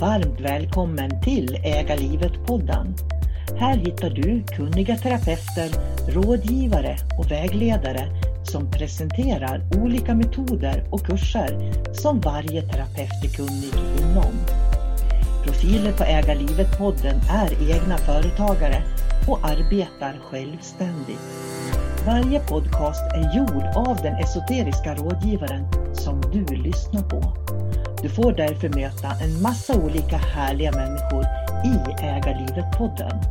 Varmt välkommen till Äga livet-podden. Här hittar du kunniga terapeuter, rådgivare och vägledare som presenterar olika metoder och kurser som varje terapeut är kunnig inom. Profiler på Äga livet-podden är egna företagare och arbetar självständigt. Varje podcast är gjord av den esoteriska rådgivaren som du lyssnar på. Du får därför möta en massa olika härliga människor i Ägarlivet-podden.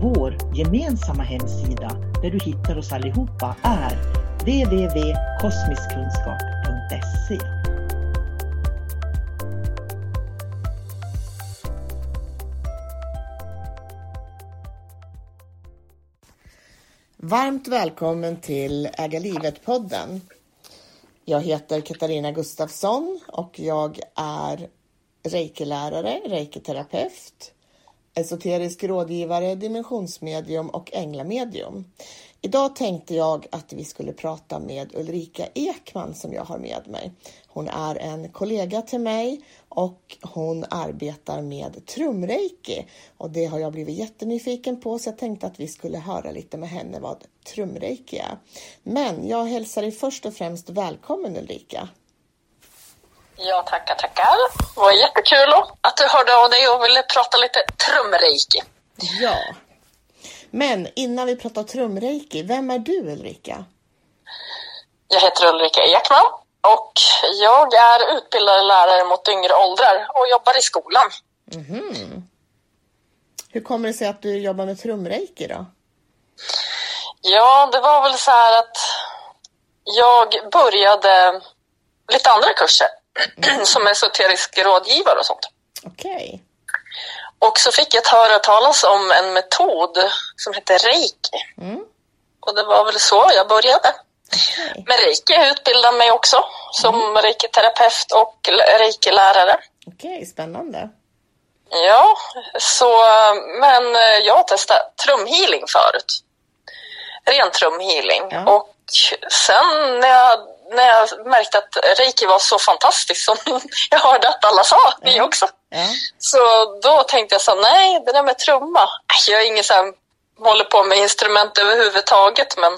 Vår gemensamma hemsida där du hittar oss allihopa är www.kosmiskkunskap.se Varmt välkommen till Äga livet-podden. Jag heter Katarina Gustafsson och jag är reikelärare, reiketerapeut esoterisk rådgivare, dimensionsmedium och änglamedium. Idag tänkte jag att vi skulle prata med Ulrika Ekman som jag har med mig. Hon är en kollega till mig och hon arbetar med trumreiki och det har jag blivit jättenyfiken på så jag tänkte att vi skulle höra lite med henne vad trumreiki är. Men jag hälsar dig först och främst välkommen Ulrika. Ja, tackar, tackar. Det var jättekul att du hörde av dig och ville prata lite trumreiki. Ja. Men innan vi pratar trumreiki, vem är du Ulrika? Jag heter Ulrika Ekman och jag är utbildad lärare mot yngre åldrar och jobbar i skolan. Mm. Hur kommer det sig att du jobbar med trumreiki då? Ja, det var väl så här att jag började lite andra kurser. Som esoterisk rådgivare och sånt. Okej. Okay. Och så fick jag höra talas om en metod som heter reiki. Mm. Och det var väl så jag började. Okay. Men reiki jag utbildade mig också som mm. reiki-terapeut och reiki-lärare. Okej, okay, spännande. Ja, så men jag har testat trumhealing förut. Ren trumhealing. Ja. Och sen när jag, när jag märkte att reiki var så fantastiskt som jag hörde att alla sa, ja. ni också. Ja. Så då tänkte jag så nej, det där med trumma. Jag är ingen här, håller på med instrument överhuvudtaget, men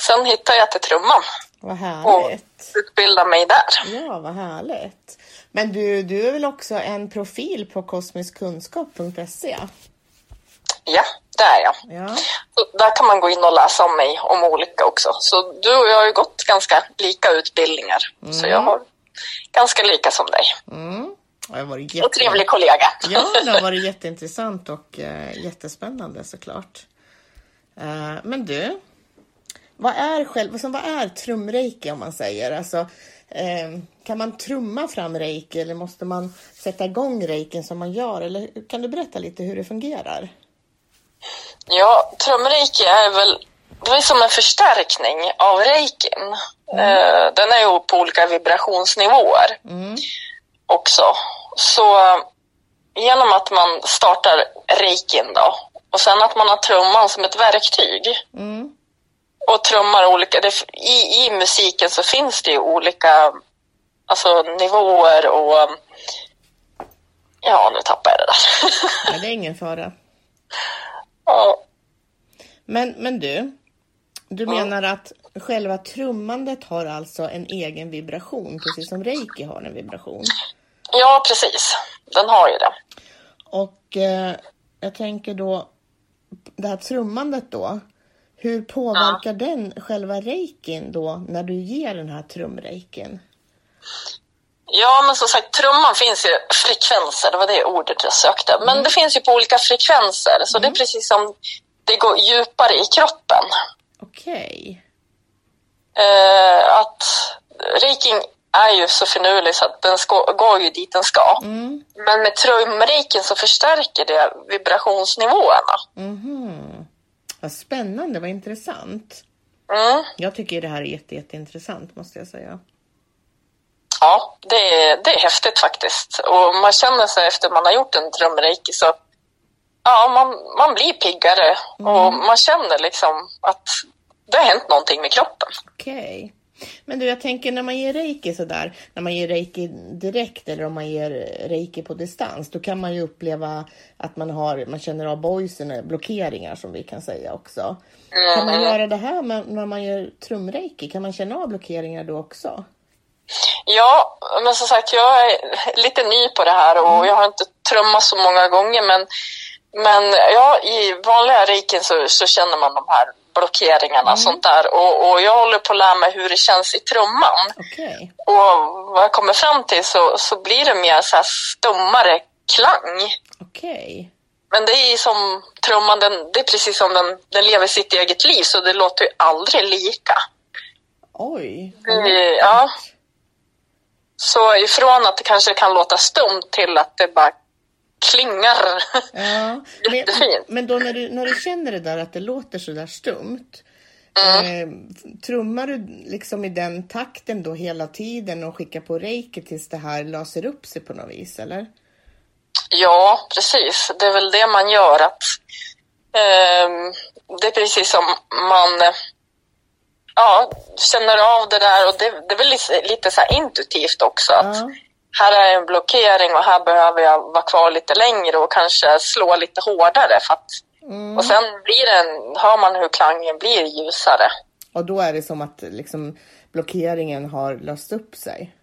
sen hittade jag till trumman. Vad härligt. Och utbildade mig där. Ja, vad härligt. Men du, du är väl också en profil på kosmiskkunskap.se? Ja, det är jag. Ja. Där kan man gå in och läsa om mig, om olika också. Så du och jag har ju gått ganska lika utbildningar. Mm. Så jag har ganska lika som dig. Mm. Jätte... Och trevlig kollega. Ja, det har varit jätteintressant och uh, jättespännande såklart. Uh, men du, vad är själv, alltså, vad är trumreiki om man säger? Alltså, uh, kan man trumma fram reiki eller måste man sätta igång reikin som man gör? Eller kan du berätta lite hur det fungerar? Ja, trumreiki är väl det var som en förstärkning av reikin. Mm. Den är ju på olika vibrationsnivåer mm. också. Så genom att man startar reikin då och sen att man har trumman som ett verktyg mm. och trummar olika. Det, i, I musiken så finns det ju olika alltså, nivåer och ja, nu tappar jag det där. ja, det är ingen fara. Ja. Men, men du, du menar att själva trummandet har alltså en egen vibration, precis som reiki har en vibration? Ja, precis. Den har ju det. Och eh, jag tänker då, det här trummandet då, hur påverkar ja. den själva reikin då när du ger den här trumreikin? Ja, men som sagt, trumman finns ju frekvenser, det var det ordet jag sökte. Men mm. det finns ju på olika frekvenser, så mm. det är mm. precis som det går djupare i kroppen. Okej. Okay. Eh, att reikin är ju så finurlig så att den ska, går ju dit den ska. Mm. Men med trumreikin så förstärker det vibrationsnivåerna. Mm. Vad spännande, vad intressant. Mm. Jag tycker det här är jätte, jätteintressant måste jag säga. Ja, det är, det är häftigt faktiskt. Och man känner sig efter man har gjort en trumreiki så ja, man, man blir piggare mm. och man känner liksom att det har hänt någonting med kroppen. Okej. Okay. Men du, jag tänker när man ger reiki sådär, när man ger reiki direkt eller om man ger reiki på distans, då kan man ju uppleva att man har, man känner av boysen, blockeringar som vi kan säga också. Mm. Kan man mm. göra det här med, när man gör trumreiki? Kan man känna av blockeringar då också? Ja, men som sagt, jag är lite ny på det här och mm. jag har inte trummat så många gånger, men men ja, i vanliga riken så, så känner man de här blockeringarna och mm. sånt där. Och, och, jag håller på att lära mig hur det känns i trumman. Okay. Och vad jag kommer fram till så, så blir det mer så här stummare klang. Okay. Men det är som trumman, den, det är precis som den, den lever sitt eget liv så det låter ju aldrig lika. Oj. Det, ja. Så ifrån att det kanske kan låta stumt till att det bara klingar. Ja, men, men då när du, när du känner det där att det låter så där stumt. Mm. Eh, trummar du liksom i den takten då hela tiden och skickar på reiki tills det här löser upp sig på något vis eller? Ja, precis. Det är väl det man gör. att eh, Det är precis som man ja, känner av det där och det, det är väl lite, lite så intuitivt också. Att, ja här är en blockering och här behöver jag vara kvar lite längre och kanske slå lite hårdare. För att, mm. Och sen blir den, hör man hur klangen blir ljusare. Och då är det som att liksom, blockeringen har löst upp sig?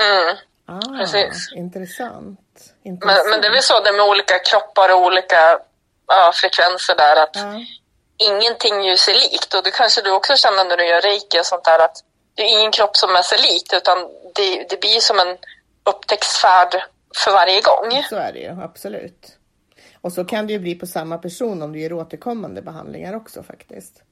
Mm, ah, precis. Intressant. intressant. Men, men det är väl så det med olika kroppar och olika ja, frekvenser där att ja. Ingenting ju ser likt. Och det kanske du också känner när du gör reiki och sånt där att det är ingen kropp som är sig likt utan det, det blir som en upptäcktsfärd för varje gång. Så är det ju, absolut. Och så kan det ju bli på samma person om du ger återkommande behandlingar också faktiskt.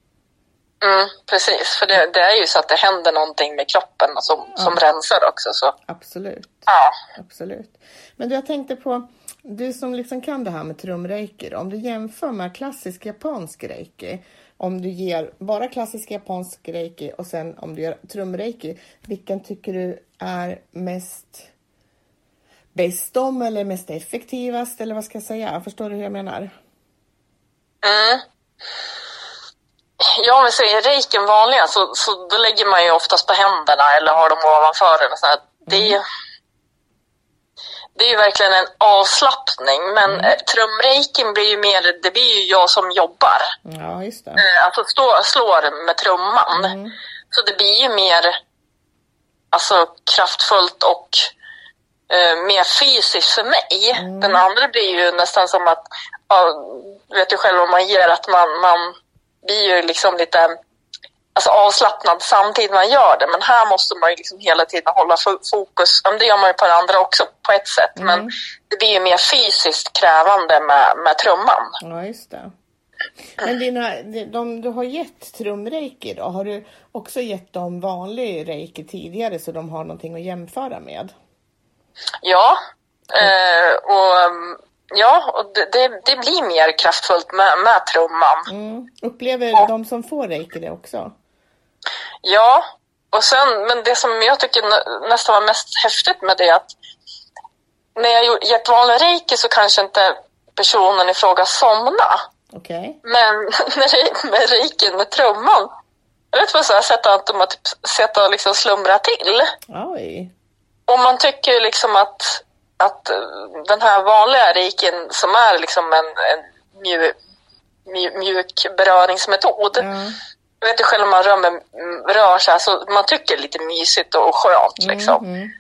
Mm, precis, för det, det, är ju så att det händer någonting med kroppen som, ja. som rensar också. Så. Absolut. Ja. Absolut. Men du, jag tänkte på, du som liksom kan det här med trumreiki, om du jämför med klassisk japansk reiki, om du ger bara klassisk japansk reiki och sen om du gör trumreiki, vilken tycker du är mest bäst om eller mest effektivast eller vad ska jag säga? Förstår du hur jag menar? Mm. Ja, om vi säger reiken vanliga så, så då lägger man ju oftast på händerna eller har dem ovanför. Eller så här. Det, mm det är ju verkligen en avslappning. Men mm. Eh, trumreiken blir ju mer, det blir ju jag som jobbar. Ja, just det. Eh, alltså stå, slår med trumman. Mm. Så det blir ju mer alltså, kraftfullt och eh, mer fysiskt för mig. Mm. Den andra blir ju nästan som att, ja, vet du själv om man ger att man, man blir ju liksom lite alltså avslappnad samtidigt man gör det. Men här måste man ju liksom hela tiden hålla fokus. Det gör man ju på det andra också på ett sätt. Mm. Men det blir ju mer fysiskt krävande med, med trumman. Ja, just det. Men dina, de du har gett trumreiki då, har du också gett dem vanlig reiki tidigare så de har någonting att jämföra med? Ja, eh, och Ja, och det, det, det, blir mer kraftfullt med, med trumman. Mm. Upplever och, de som får reiki det också? Ja, och sen, men det som jag tycker nästan var mest häftigt med det är att när jag gett vanlig reiki så kanske inte personen i fråga somna. Okay. Men med reikin med trumman, jag vet vad jag har sett att de har typ sett och liksom slumra till. Oj. Och man tycker liksom att, att den här vanliga reikin som är liksom en, en mjuk, mjuk beröringsmetod. Mm. Jag vet ju själv man rör, med, rör sig, alltså, man tycker lite mysigt och skönt liksom. Mm, mm.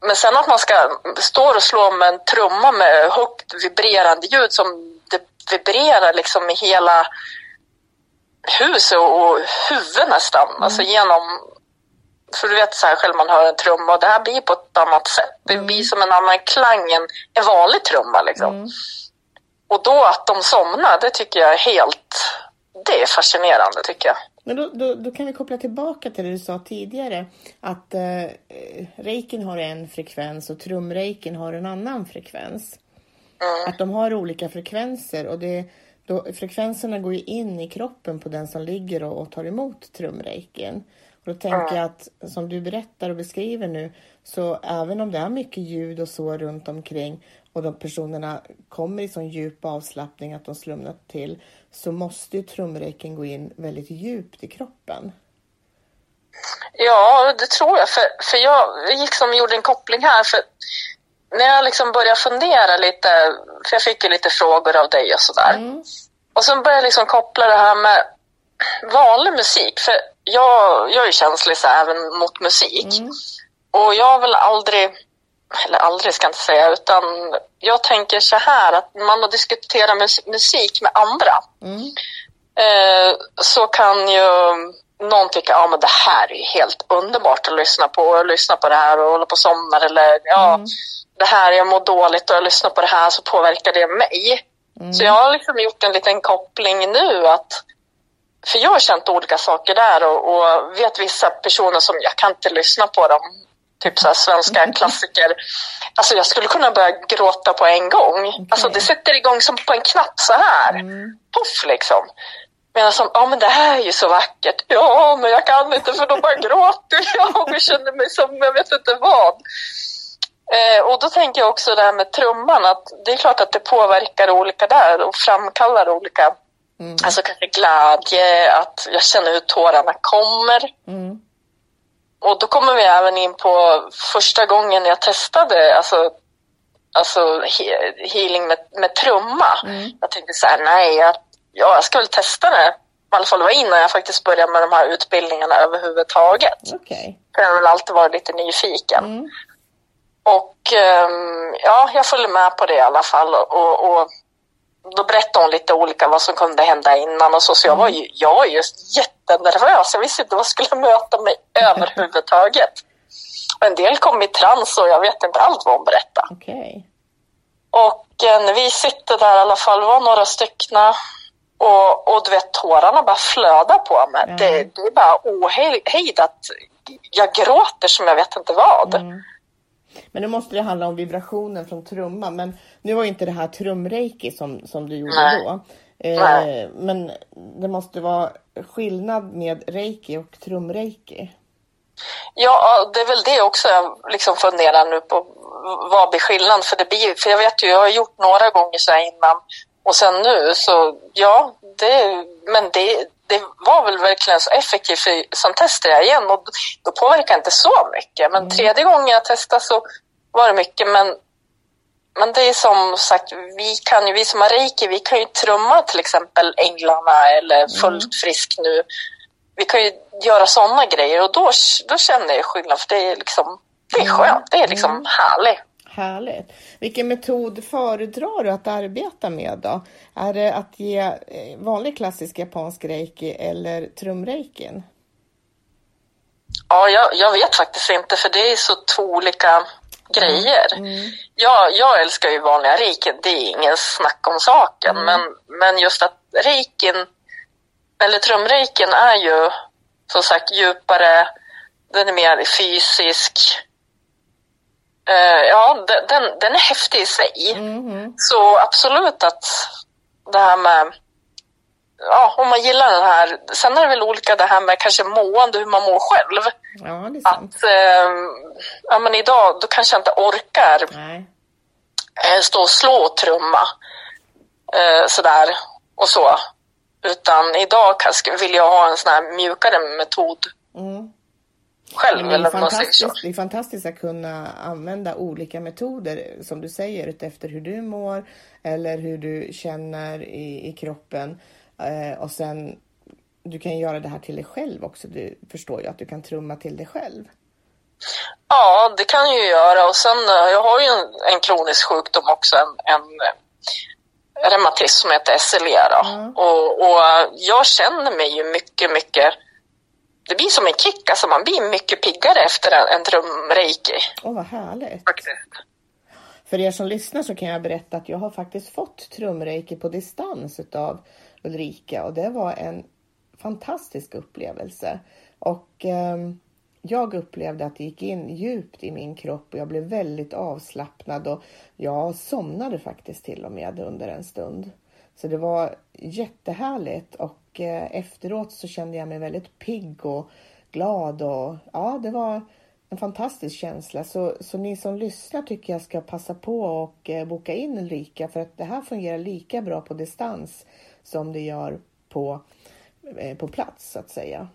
Men sen att man ska stå och slå med en trumma med högt vibrerande ljud som det vibrerar liksom i hela huset och huvudet nästan. Mm. Alltså genom, för du vet så här själv man hör en trumma och det här blir på ett annat sätt. Det mm. blir som en annan klang än en vanlig trumma liksom. Mm. Och då att de somnar, det tycker jag är helt, det är fascinerande tycker jag. Men då, då, då, kan vi koppla tillbaka till det du sa tidigare. Att eh, reiken har en frekvens och trumreiken har en annan frekvens. Mm. Att de har olika frekvenser och det, då, frekvenserna går ju in i kroppen på den som ligger och, och tar emot trumreiken. Och då tänker mm. jag att som du berättar och beskriver nu så även om det är mycket ljud och så runt omkring och de personerna kommer i sån djup avslappning att de slumnar till så måste ju trumreiken gå in väldigt djupt i kroppen. Ja, det tror jag. För, för jag liksom gjorde en koppling här. För när jag liksom började fundera lite, för jag fick ju lite frågor av dig och sådär. Mm. Och sen började jag liksom koppla det här med vanlig musik. För jag, jag är känslig så även mot musik. Mm. Och jag har väl aldrig eller aldrig ska jag inte säga, utan jag tänker så här att man har diskuterat musik med andra mm. eh, så kan ju någon tycka att ja, det här är helt underbart att lyssna på, lyssna på det här och hålla på och somna eller ja, mm. det här, jag mår dåligt och jag lyssnar på det här så påverkar det mig. Mm. Så jag har liksom gjort en liten koppling nu att för jag har känt olika saker där och, och vet vissa personer som jag kan inte lyssna på dem typ så svenska klassiker. Alltså jag skulle kunna börja gråta på en gång. Okay. Alltså det sätter igång som på en knapp så här. Mm. Puff liksom. Medan som, ja men det här är ju så vackert. Ja, men jag kan inte för då bara gråter jag och känner mig som jag vet inte vad. Eh, och då tänker jag också det här med trumman, att det är klart att det påverkar olika där och framkallar olika, mm. alltså kanske glädje, att jag känner hur tårarna kommer. Mm. Och då kommer vi även in på första gången jag testade alltså, alltså healing med, med trumma. Mm. Jag tänkte så här, nej, jag, ja, jag ska väl testa det. I alla fall var innan jag faktiskt började med de här utbildningarna överhuvudtaget. Okay. För jag har väl alltid varit lite nyfiken. Mm. Och um, ja, jag följde med på det i alla fall. Och, och då berättade hon lite olika vad som kunde hända innan och så. Så jag var ju, jag var just jättenervös. Jag visste inte vad jag skulle möta mig överhuvudtaget. En del kom i trans och jag vet inte allt vad hon berättade. Okay. Och eh, vi sitter där i alla fall, var några styckna och, och du vet tårarna bara flödar på mig. Mm. Det, det, är bara ohejdat. Jag gråter som jag vet inte vad. Mm. Men nu måste det handla om vibrationen från trumman. Men nu var inte det här trumreiki som, som du gjorde Nej. då. Eh, men det måste vara skillnad med reiki och trumreiki. Ja, det är väl det också jag liksom funderar nu på. Vad blir skillnaden? För, det blir, för jag vet ju, jag har gjort några gånger så här innan och sen nu så ja, det, men det, det var väl verkligen så effektivt sen testade jag igen och då påverkade inte så mycket. Men mm. tredje gången jag testade så var det mycket. Men, men det är som sagt, vi, kan ju, vi som har reiki, vi kan ju trumma till exempel änglarna eller mm. fullt frisk nu. Vi kan ju göra sådana grejer och då, då känner jag skillnad för det är liksom, det är skönt, det är liksom mm. härligt. Härligt. Vilken metod föredrar du att arbeta med då? Är det att ge eh, vanlig klassisk japansk reiki eller trumreikin? Ja, jag, jag, vet faktiskt inte för det är så två olika grejer. Mm. Jag, jag älskar ju vanliga reikin, det är ingen snack om saken. Mm. Men, men just att reikin, eller trumreikin är ju som sagt djupare, den är mer fysisk, Eh, ja, den, den är häftig i sig. Mm. Så absolut att det här med ja, om man gillar den här. Sen är det väl olika det här med kanske mående, hur man mår själv. Ja, det är sant. Att, eh, ja men idag, då kanske jag inte orkar. Eh, stå och slå och trumma eh, sådär och så. Utan idag kanske vill jag ha en sån här mjukare metod. Mm. Själv, det, är fantastiskt, det är fantastiskt att kunna använda olika metoder som du säger efter hur du mår eller hur du känner i, i kroppen. Eh, och sen, du kan göra det här till dig själv också. Du förstår ju att du kan trumma till dig själv. Ja, det kan jag ju göra. Och sen, eh, jag har ju en, en kronisk sjukdom också, en, en eh, reumatism som heter SLE. Mm. Och, och jag känner mig ju mycket, mycket det blir som en kick, alltså man blir mycket piggare efter en, en trumreiki. Åh, oh, vad härligt. För er som lyssnar så kan jag berätta att jag har faktiskt fått trumreiki på distans utav Ulrika och det var en fantastisk upplevelse. Och eh, jag upplevde att det gick in djupt i min kropp och jag blev väldigt avslappnad och jag somnade faktiskt till och med under en stund. Så det var jättehärligt och eh, efteråt så kände jag mig väldigt pigg och glad och ja, det var en fantastisk känsla. Så, så ni som lyssnar tycker jag ska passa på och eh, boka in Ulrika för att det här fungerar lika bra på distans som det gör på, eh, på plats så att säga.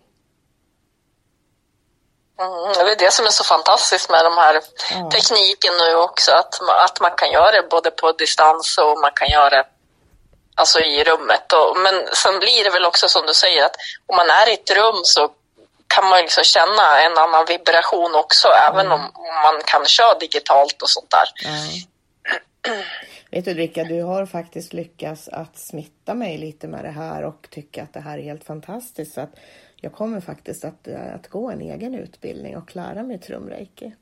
Mm, det är det som är så fantastiskt med de här ja. tekniken nu också, att, att man kan göra det både på distans och man kan göra det alltså i rummet. Och, men sen blir det väl också som du säger att om man är i ett rum så kan man liksom känna en annan vibration också, mm. även om man kan köra digitalt och sånt där. Mm. Vet du Ulrika, du har faktiskt lyckats att smitta mig lite med det här och tycka att det här är helt fantastiskt. Så att jag kommer faktiskt att, att gå en egen utbildning och lära mig trumreiki.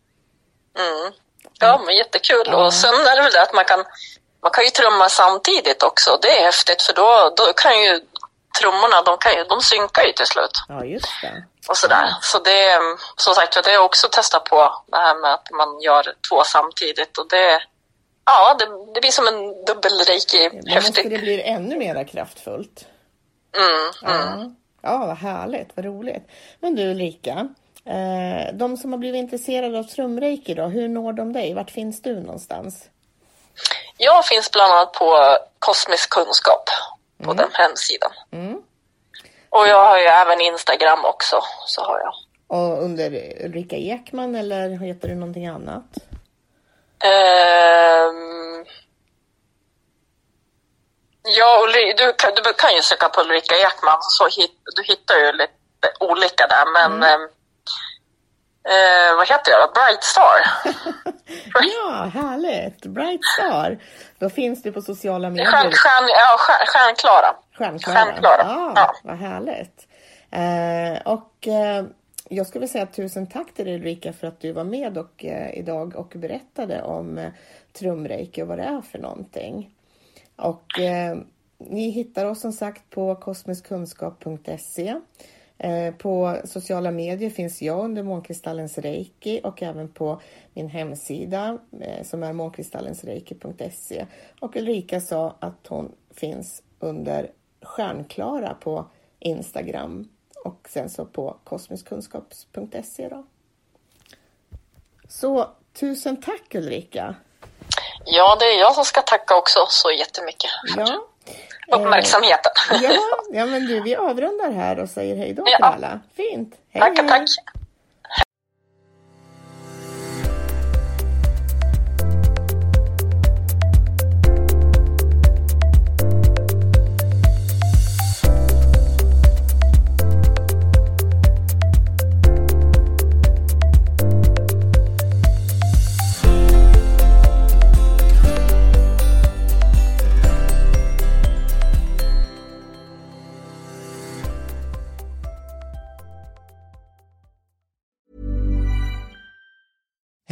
Mm. Ja, men jättekul. Ja. Och sen är det väl det att man kan, man kan ju trumma samtidigt också. Det är häftigt för då, då kan ju trummorna, de, kan ju, de synkar ju till slut. Ja, just det. Och sådär. Ja. Så det, som sagt, det har jag också testat på, det här med att man gör två samtidigt. Och det, Ja, det, det blir som en dubbelreiki. Då måste det bli ännu mer kraftfullt. Mm, mm. Ja. ja, vad härligt, vad roligt. Men du Ulrika, eh, de som har blivit intresserade av trumreiki då, hur når de dig? Vart finns du någonstans? Jag finns bland annat på Kosmisk kunskap på mm. den hemsidan. Mm. Och jag har ju även Instagram också, så har jag. Och under Ulrika Ekman eller heter du någonting annat? Um, ja, du kan, du kan ju söka på Ulrika Ekman, så hit, du hittar ju lite olika där, men mm. Uh, vad heter jag då? Bright Star. ja, härligt! Bright Star. Då finns du på sociala medier. Stjärn, stjärn, ja, stjärn, stjärnklara. Stjärnklara. stjärnklara. Ah, ja, vad härligt. Uh, och uh, jag skulle säga tusen tack till dig Ulrika för att du var med och, eh, idag och berättade om eh, trumreiki och vad det är för någonting. Och eh, ni hittar oss som sagt på kosmiskkunskap.se. Eh, på sociala medier finns jag under Månkristallens Reiki och även på min hemsida eh, som är månkristallensreiki.se. Och Ulrika sa att hon finns under Stjärnklara på Instagram och sen så på kosmiskkunskaps.se då. Så tusen tack Ulrika! Ja, det är jag som ska tacka också så jättemycket ja. Uppmärksamheten. Eh, ja, ja, men du, vi avrundar här och säger hej då ja. till alla. Fint! Hej, tack, hej. tack!